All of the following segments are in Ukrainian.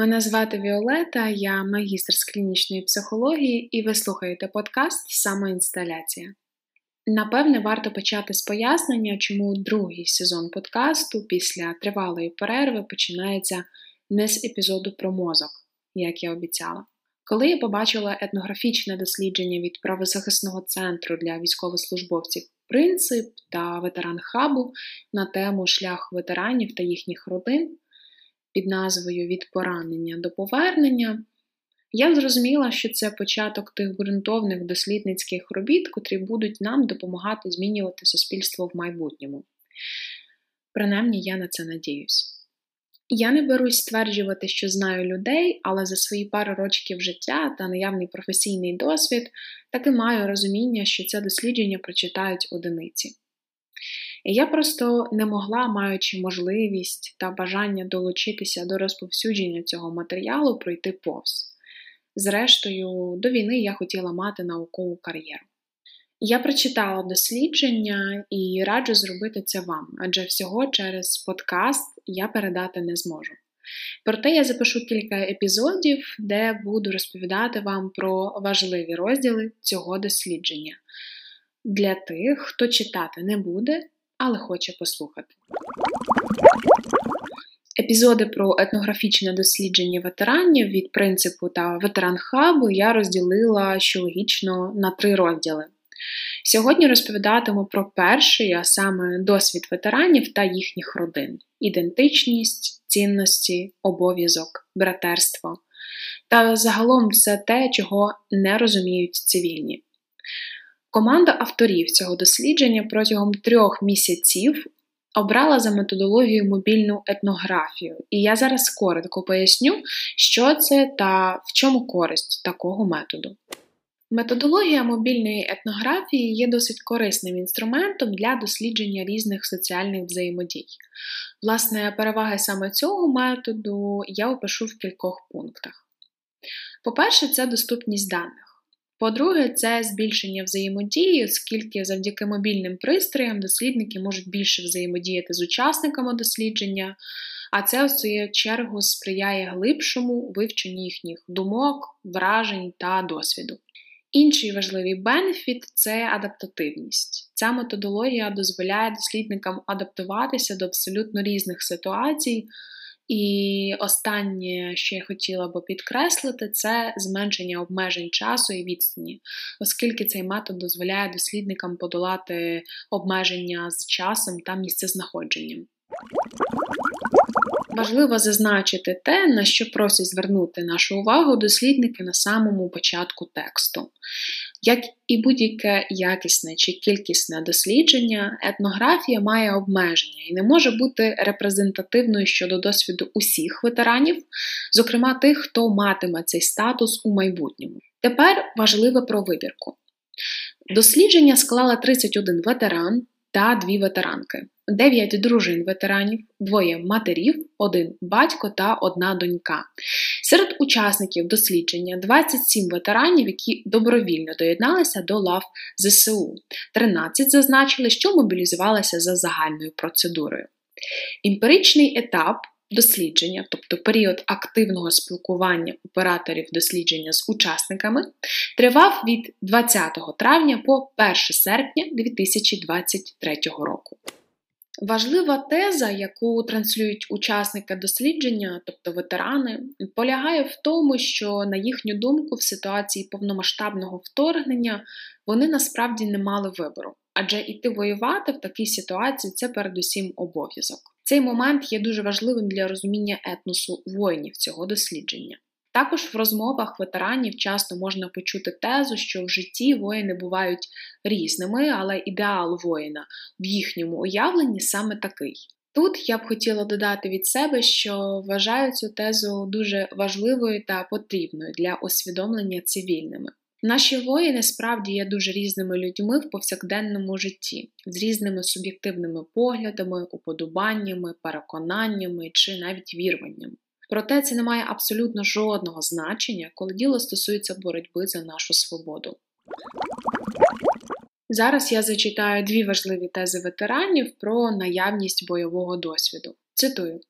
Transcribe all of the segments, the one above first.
Мене звати Віолета, я магістр з клінічної психології, і ви слухаєте подкаст Самоінсталяція. Напевне, варто почати з пояснення, чому другий сезон подкасту після тривалої перерви починається не з епізоду про мозок, як я обіцяла. Коли я побачила етнографічне дослідження від правозахисного центру для військовослужбовців Принцип та ветеран хабу на тему шлях ветеранів та їхніх родин під назвою Від поранення до повернення, я зрозуміла, що це початок тих ґрунтовних дослідницьких робіт, котрі будуть нам допомагати змінювати суспільство в майбутньому. Принаймні, я на це надіюсь. Я не берусь стверджувати, що знаю людей, але за свої пару років життя та наявний професійний досвід таки маю розуміння, що це дослідження прочитають одиниці. Я просто не могла, маючи можливість та бажання долучитися до розповсюдження цього матеріалу, пройти повз. Зрештою, до війни я хотіла мати наукову кар'єру. Я прочитала дослідження і раджу зробити це вам, адже всього через подкаст я передати не зможу. Проте я запишу кілька епізодів, де буду розповідати вам про важливі розділи цього дослідження для тих, хто читати не буде, але хоче послухати. Епізоди про етнографічне дослідження ветеранів від принципу та ветеран хабу я розділила що логічно на три розділи. Сьогодні розповідатиму про перший, а саме досвід ветеранів та їхніх родин: ідентичність, цінності, обов'язок, братерство та загалом все те, чого не розуміють цивільні. Команда авторів цього дослідження протягом трьох місяців обрала за методологію мобільну етнографію, і я зараз коротко поясню, що це та в чому користь такого методу. Методологія мобільної етнографії є досить корисним інструментом для дослідження різних соціальних взаємодій. Власне, переваги саме цього методу я опишу в кількох пунктах. По-перше, це доступність даних. По-друге, це збільшення взаємодії, оскільки завдяки мобільним пристроям дослідники можуть більше взаємодіяти з учасниками дослідження, а це, в свою чергу, сприяє глибшому вивченню їхніх думок, вражень та досвіду. Інший важливий бенефіт це адаптативність. Ця методологія дозволяє дослідникам адаптуватися до абсолютно різних ситуацій. І останнє, що я хотіла би підкреслити, це зменшення обмежень часу і відстані, оскільки цей метод дозволяє дослідникам подолати обмеження з часом та місцезнаходженням. Важливо зазначити те, на що просять звернути нашу увагу дослідники на самому початку тексту. Як і будь-яке якісне чи кількісне дослідження, етнографія має обмеження і не може бути репрезентативною щодо досвіду усіх ветеранів, зокрема тих, хто матиме цей статус у майбутньому. Тепер важливе про вибірку. Дослідження склала 31 ветеран та дві ветеранки. 9 дружин ветеранів, двоє матерів, один батько та одна донька. Серед учасників дослідження 27 ветеранів, які добровільно доєдналися до лав ЗСУ. 13 зазначили, що мобілізувалися за загальною процедурою. Емпіричний етап. Дослідження, тобто період активного спілкування операторів дослідження з учасниками, тривав від 20 травня по 1 серпня 2023 року. Важлива теза, яку транслюють учасники дослідження, тобто ветерани, полягає в тому, що, на їхню думку, в ситуації повномасштабного вторгнення вони насправді не мали вибору, адже іти воювати в такій ситуації це передусім обов'язок. Цей момент є дуже важливим для розуміння етносу воїнів цього дослідження. Також в розмовах ветеранів часто можна почути тезу, що в житті воїни бувають різними, але ідеал воїна в їхньому уявленні саме такий. Тут я б хотіла додати від себе, що вважаю цю тезу дуже важливою та потрібною для усвідомлення цивільними. Наші воїни справді є дуже різними людьми в повсякденному житті, з різними суб'єктивними поглядами, уподобаннями, переконаннями чи навіть віруваннями. Проте це не має абсолютно жодного значення, коли діло стосується боротьби за нашу свободу. Зараз я зачитаю дві важливі тези ветеранів про наявність бойового досвіду. Цитую: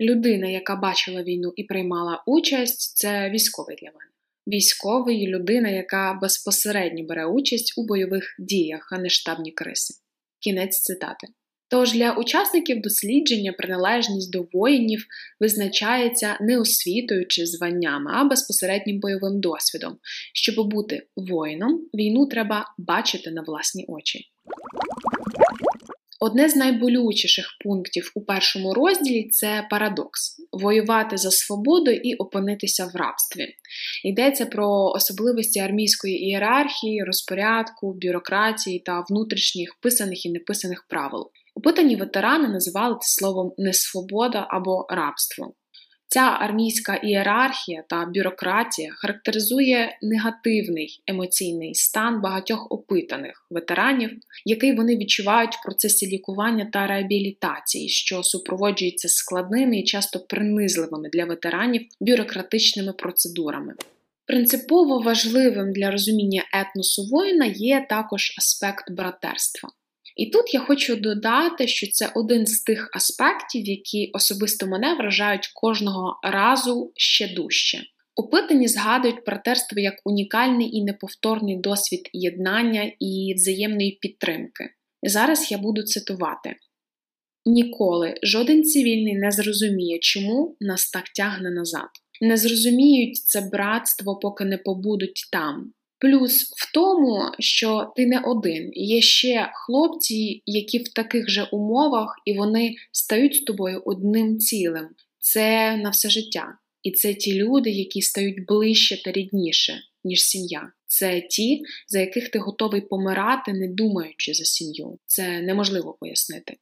людина, яка бачила війну і приймала участь, це військовий для мене. Військовий людина, яка безпосередньо бере участь у бойових діях, а не штабні криси. Кінець цитати. Тож для учасників дослідження приналежність до воїнів визначається не освітою чи званнями, а безпосереднім бойовим досвідом. Щоб бути воїном, війну треба бачити на власні очі. Одне з найболючіших пунктів у першому розділі це парадокс воювати за свободу і опинитися в рабстві. Йдеться про особливості армійської ієрархії, розпорядку, бюрократії та внутрішніх писаних і неписаних правил. Опитані ветерани називали це словом несвобода або рабство. Ця армійська ієрархія та бюрократія характеризує негативний емоційний стан багатьох опитаних ветеранів, який вони відчувають в процесі лікування та реабілітації, що супроводжується складними і часто принизливими для ветеранів бюрократичними процедурами. Принципово важливим для розуміння етносу воїна є також аспект братерства. І тут я хочу додати, що це один з тих аспектів, які особисто мене вражають кожного разу ще дужче. Опитані згадують братерство як унікальний і неповторний досвід єднання і взаємної підтримки. Зараз я буду цитувати: ніколи жоден цивільний не зрозуміє, чому нас так тягне назад. Не зрозуміють це братство, поки не побудуть там. Плюс в тому, що ти не один, є ще хлопці, які в таких же умовах і вони стають з тобою одним цілим. Це на все життя. І це ті люди, які стають ближче та рідніше, ніж сім'я. Це ті, за яких ти готовий помирати, не думаючи за сім'ю. Це неможливо пояснити.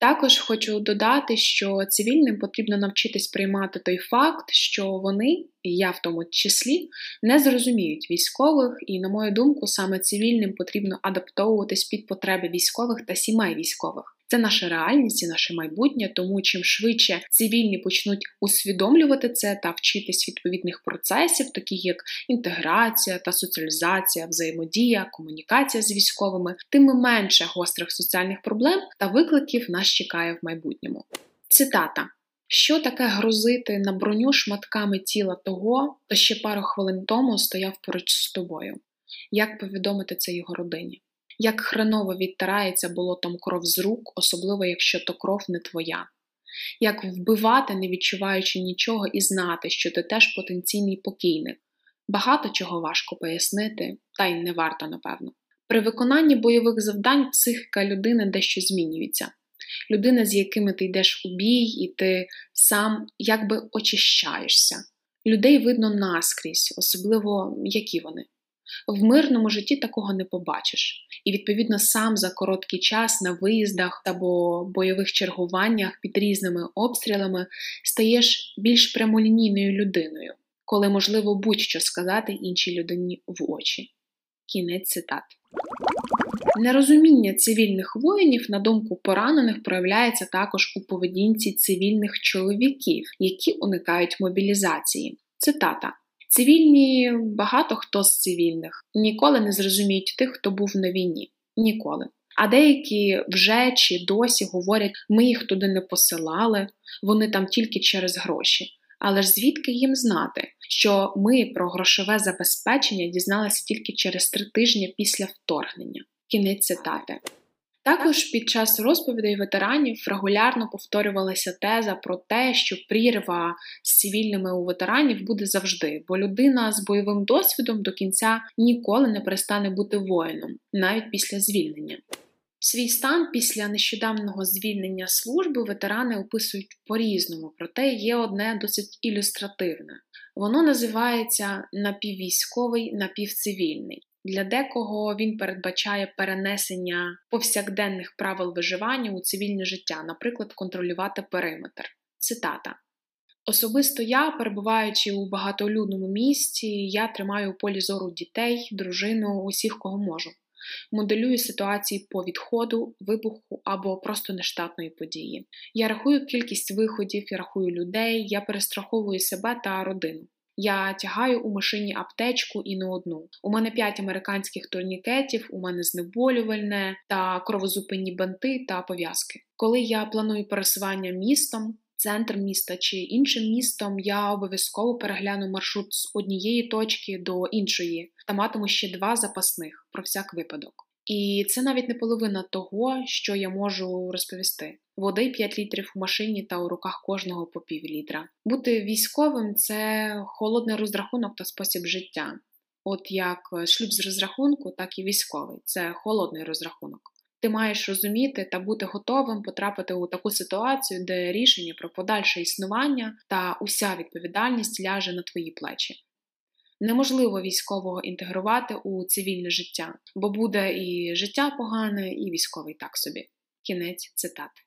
Також хочу додати, що цивільним потрібно навчитись приймати той факт, що вони, і я в тому числі, не зрозуміють військових, і, на мою думку, саме цивільним потрібно адаптовуватись під потреби військових та сімей військових. Це наша реальність і наше майбутнє, тому чим швидше цивільні почнуть усвідомлювати це та вчитись відповідних процесів, таких як інтеграція та соціалізація, взаємодія, комунікація з військовими, тим менше гострих соціальних проблем та викликів нас чекає в майбутньому. Цитата. Що таке грузити на броню шматками тіла того, хто ще пару хвилин тому стояв поруч з тобою? Як повідомити це його родині? Як хреново відтирається болотом кров з рук, особливо якщо то кров не твоя, як вбивати, не відчуваючи нічого, і знати, що ти теж потенційний покійник. Багато чого важко пояснити, та й не варто, напевно. При виконанні бойових завдань психіка людини дещо змінюється. Людина, з якими ти йдеш у бій, і ти сам якби очищаєшся. Людей видно наскрізь, особливо які вони. В мирному житті такого не побачиш. І, відповідно, сам за короткий час на виїздах або бойових чергуваннях під різними обстрілами стаєш більш прямолінійною людиною, коли можливо будь-що сказати іншій людині в очі. Кінець цитат. Нерозуміння цивільних воїнів, на думку поранених, проявляється також у поведінці цивільних чоловіків, які уникають мобілізації. Цитата. Цивільні багато хто з цивільних ніколи не зрозуміють тих, хто був на війні. Ніколи. А деякі вже чи досі говорять, ми їх туди не посилали, вони там тільки через гроші. Але ж звідки їм знати, що ми про грошове забезпечення дізналися тільки через три тижні після вторгнення? Кінець цитати. Також під час розповідей ветеранів регулярно повторювалася теза про те, що прірва з цивільними у ветеранів буде завжди, бо людина з бойовим досвідом до кінця ніколи не перестане бути воїном, навіть після звільнення. Свій стан після нещодавнього звільнення служби ветерани описують по-різному, проте є одне досить ілюстративне. Воно називається напіввійськовий, напівцивільний. Для декого він передбачає перенесення повсякденних правил виживання у цивільне життя, наприклад, контролювати периметр. Цитата. Особисто я, перебуваючи у багатолюдному місті, я тримаю у полі зору дітей, дружину, усіх, кого можу. Моделюю ситуації по відходу, вибуху або просто нештатної події. Я рахую кількість виходів, я рахую людей, я перестраховую себе та родину. Я тягаю у машині аптечку і не одну. У мене п'ять американських турнікетів, у мене знеболювальне та кровозупинні банти та пов'язки. Коли я планую пересування містом, центр міста чи іншим містом, я обов'язково перегляну маршрут з однієї точки до іншої та матиму ще два запасних про всяк випадок. І це навіть не половина того, що я можу розповісти. Води 5 літрів у машині та у руках кожного по пів літра. Бути військовим це холодний розрахунок та спосіб життя. От як шлюб з розрахунку, так і військовий це холодний розрахунок. Ти маєш розуміти та бути готовим потрапити у таку ситуацію, де рішення про подальше існування та уся відповідальність ляже на твої плечі. Неможливо військового інтегрувати у цивільне життя, бо буде і життя погане, і військовий так собі. Кінець цитати.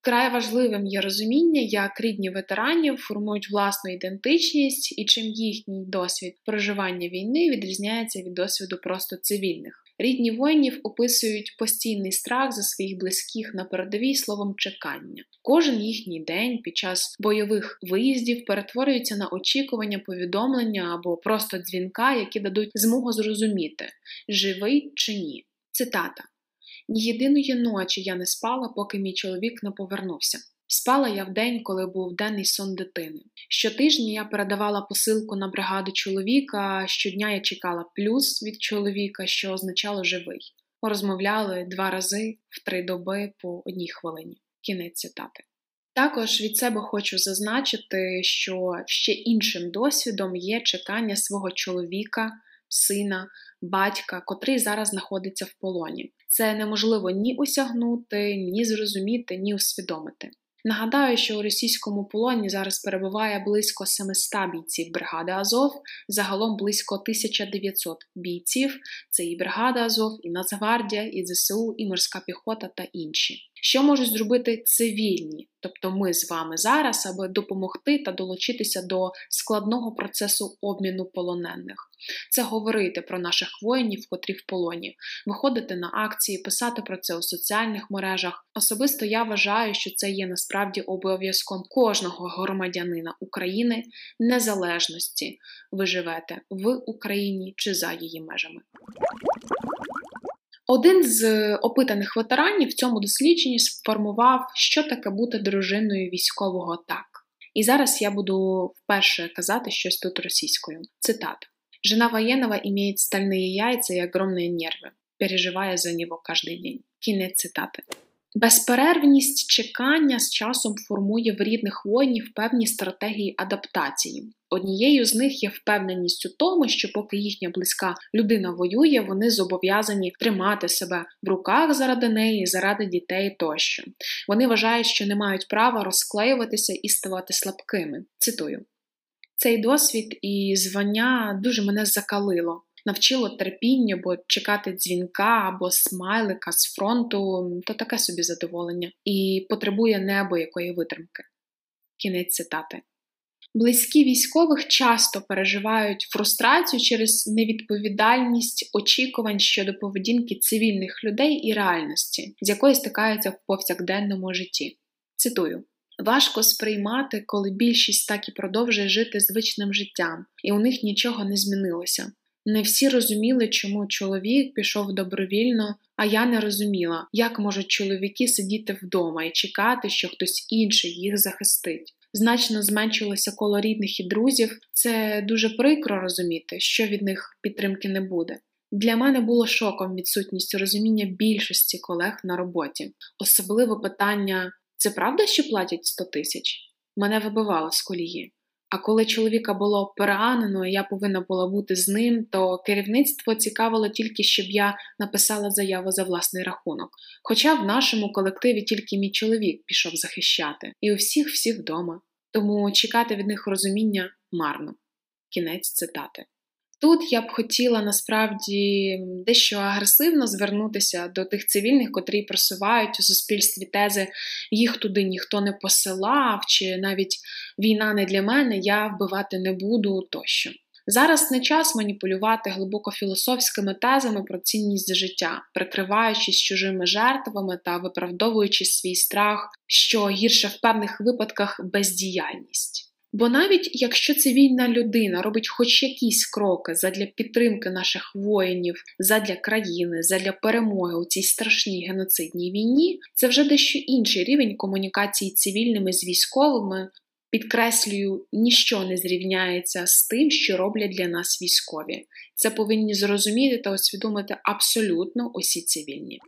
Край важливим є розуміння, як рідні ветеранів формують власну ідентичність і чим їхній досвід проживання війни відрізняється від досвіду просто цивільних. Рідні воїнів описують постійний страх за своїх близьких на передовій словом чекання. Кожен їхній день під час бойових виїздів перетворюється на очікування повідомлення або просто дзвінка, які дадуть змогу зрозуміти, живий чи ні. Цитата. Ні єдиної ночі я не спала, поки мій чоловік не повернувся. Спала я в день, коли був денний сон дитини. Щотижня я передавала посилку на бригаду чоловіка, щодня я чекала плюс від чоловіка, що означало живий. Ми розмовляли два рази в три доби по одній хвилині. Кінець цитати. Також від себе хочу зазначити, що ще іншим досвідом є чекання свого чоловіка, сина, батька, котрий зараз знаходиться в полоні. Це неможливо ні осягнути, ні зрозуміти, ні усвідомити. Нагадаю, що у російському полоні зараз перебуває близько 700 бійців бригади Азов, загалом близько 1900 бійців. Це і бригада Азов, і Нацгвардія, і ЗСУ, і морська піхота та інші. Що можуть зробити цивільні, тобто ми з вами зараз, аби допомогти та долучитися до складного процесу обміну полонених? Це говорити про наших воїнів, котрі в полоні, виходити на акції, писати про це у соціальних мережах. Особисто я вважаю, що це є насправді обов'язком кожного громадянина України незалежності. Ви живете в Україні чи за її межами. Один з опитаних ветеранів в цьому дослідженні сформував, що таке бути дружиною військового так. І зараз я буду вперше казати щось тут російською. Цитата. Жена военного имеет стальные яйца и огромные нервы, переживая за него каждый день. Кінець цитати. Безперервність чекання з часом формує в рідних воїнів певні стратегії адаптації. Однією з них є впевненість у тому, що поки їхня близька людина воює, вони зобов'язані тримати себе в руках заради неї, заради дітей тощо. Вони вважають, що не мають права розклеюватися і ставати слабкими. Цитую. Цей досвід і звання дуже мене закалило, навчило терпіння, бо чекати дзвінка або смайлика з фронту то таке собі задоволення, і потребує неабиякої витримки. Кінець цитати. Близькі військових часто переживають фрустрацію через невідповідальність очікувань щодо поведінки цивільних людей і реальності, з якої стикаються в повсякденному житті. Цитую. Важко сприймати, коли більшість так і продовжує жити звичним життям, і у них нічого не змінилося. Не всі розуміли, чому чоловік пішов добровільно, а я не розуміла, як можуть чоловіки сидіти вдома і чекати, що хтось інший їх захистить. Значно зменшилося коло рідних і друзів. Це дуже прикро розуміти, що від них підтримки не буде. Для мене було шоком відсутність розуміння більшості колег на роботі, особливо питання це правда, що платять 100 тисяч? Мене вибивало з колії. А коли чоловіка було переганено, і я повинна була бути з ним, то керівництво цікавило тільки, щоб я написала заяву за власний рахунок. Хоча в нашому колективі тільки мій чоловік пішов захищати, і у всіх всіх вдома. Тому чекати від них розуміння марно. Кінець цитати. Тут я б хотіла насправді дещо агресивно звернутися до тих цивільних, котрі просувають у суспільстві тези їх туди ніхто не посилав, чи навіть війна не для мене, я вбивати не буду тощо. Зараз не час маніпулювати глибоко філософськими тезами про цінність життя, прикриваючись чужими жертвами та виправдовуючи свій страх, що гірше в певних випадках бездіяльність. Бо навіть якщо цивільна людина робить хоч якісь кроки задля підтримки наших воїнів, задля країни, задля перемоги у цій страшній геноцидній війні, це вже дещо інший рівень комунікації цивільними з військовими. Підкреслюю, ніщо не зрівняється з тим, що роблять для нас військові. Це повинні зрозуміти та усвідомити абсолютно усі цивільні.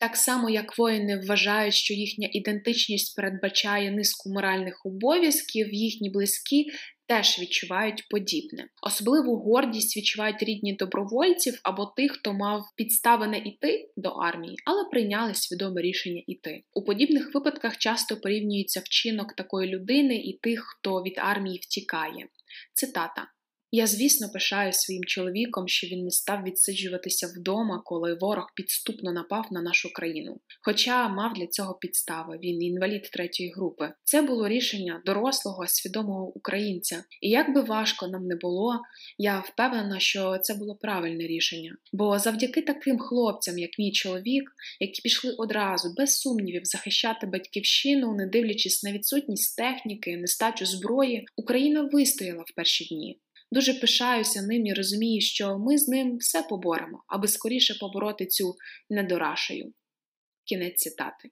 Так само, як воїни вважають, що їхня ідентичність передбачає низку моральних обов'язків, їхні близькі теж відчувають подібне. Особливу гордість відчувають рідні добровольців або тих, хто мав підстави не іти до армії, але прийняли свідоме рішення іти. У подібних випадках часто порівнюється вчинок такої людини і тих, хто від армії втікає. Цитата. Я, звісно, пишаю своїм чоловіком, що він не став відсиджуватися вдома, коли ворог підступно напав на нашу країну. Хоча мав для цього підстави, він інвалід третьої групи. Це було рішення дорослого, свідомого українця. І як би важко нам не було, я впевнена, що це було правильне рішення. Бо завдяки таким хлопцям, як мій чоловік, які пішли одразу без сумнівів захищати батьківщину, не дивлячись на відсутність техніки, нестачу зброї, Україна вистояла в перші дні. Дуже пишаюся ним і розумію, що ми з ним все поборемо, аби скоріше побороти цю недорашею. Кінець цитати.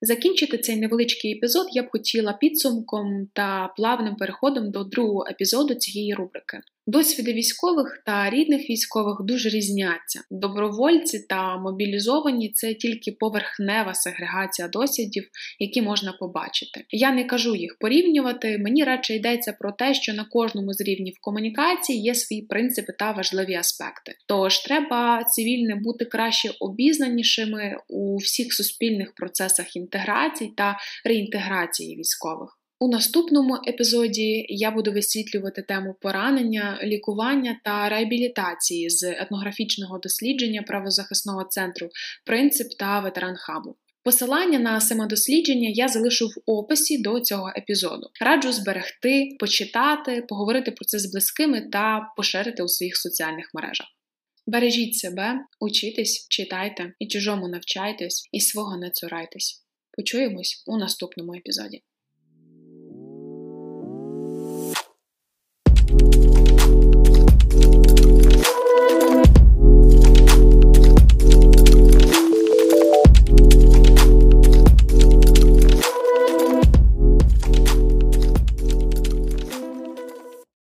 Закінчити цей невеличкий епізод я б хотіла підсумком та плавним переходом до другого епізоду цієї рубрики. Досвіди військових та рідних військових дуже різняться. Добровольці та мобілізовані це тільки поверхнева сегрегація досвідів, які можна побачити. Я не кажу їх порівнювати, мені радше йдеться про те, що на кожному з рівнів комунікації є свої принципи та важливі аспекти. Тож треба цивільне бути краще обізнанішими у всіх суспільних процесах інтеграції та реінтеграції військових. У наступному епізоді я буду висвітлювати тему поранення, лікування та реабілітації з етнографічного дослідження правозахисного центру Принцип та ветеран хабу. Посилання на самодослідження я залишу в описі до цього епізоду. Раджу зберегти, почитати, поговорити про це з близькими та поширити у своїх соціальних мережах. Бережіть себе, учітесь, читайте і чужому навчайтесь, і свого не цурайтесь. Почуємось у наступному епізоді.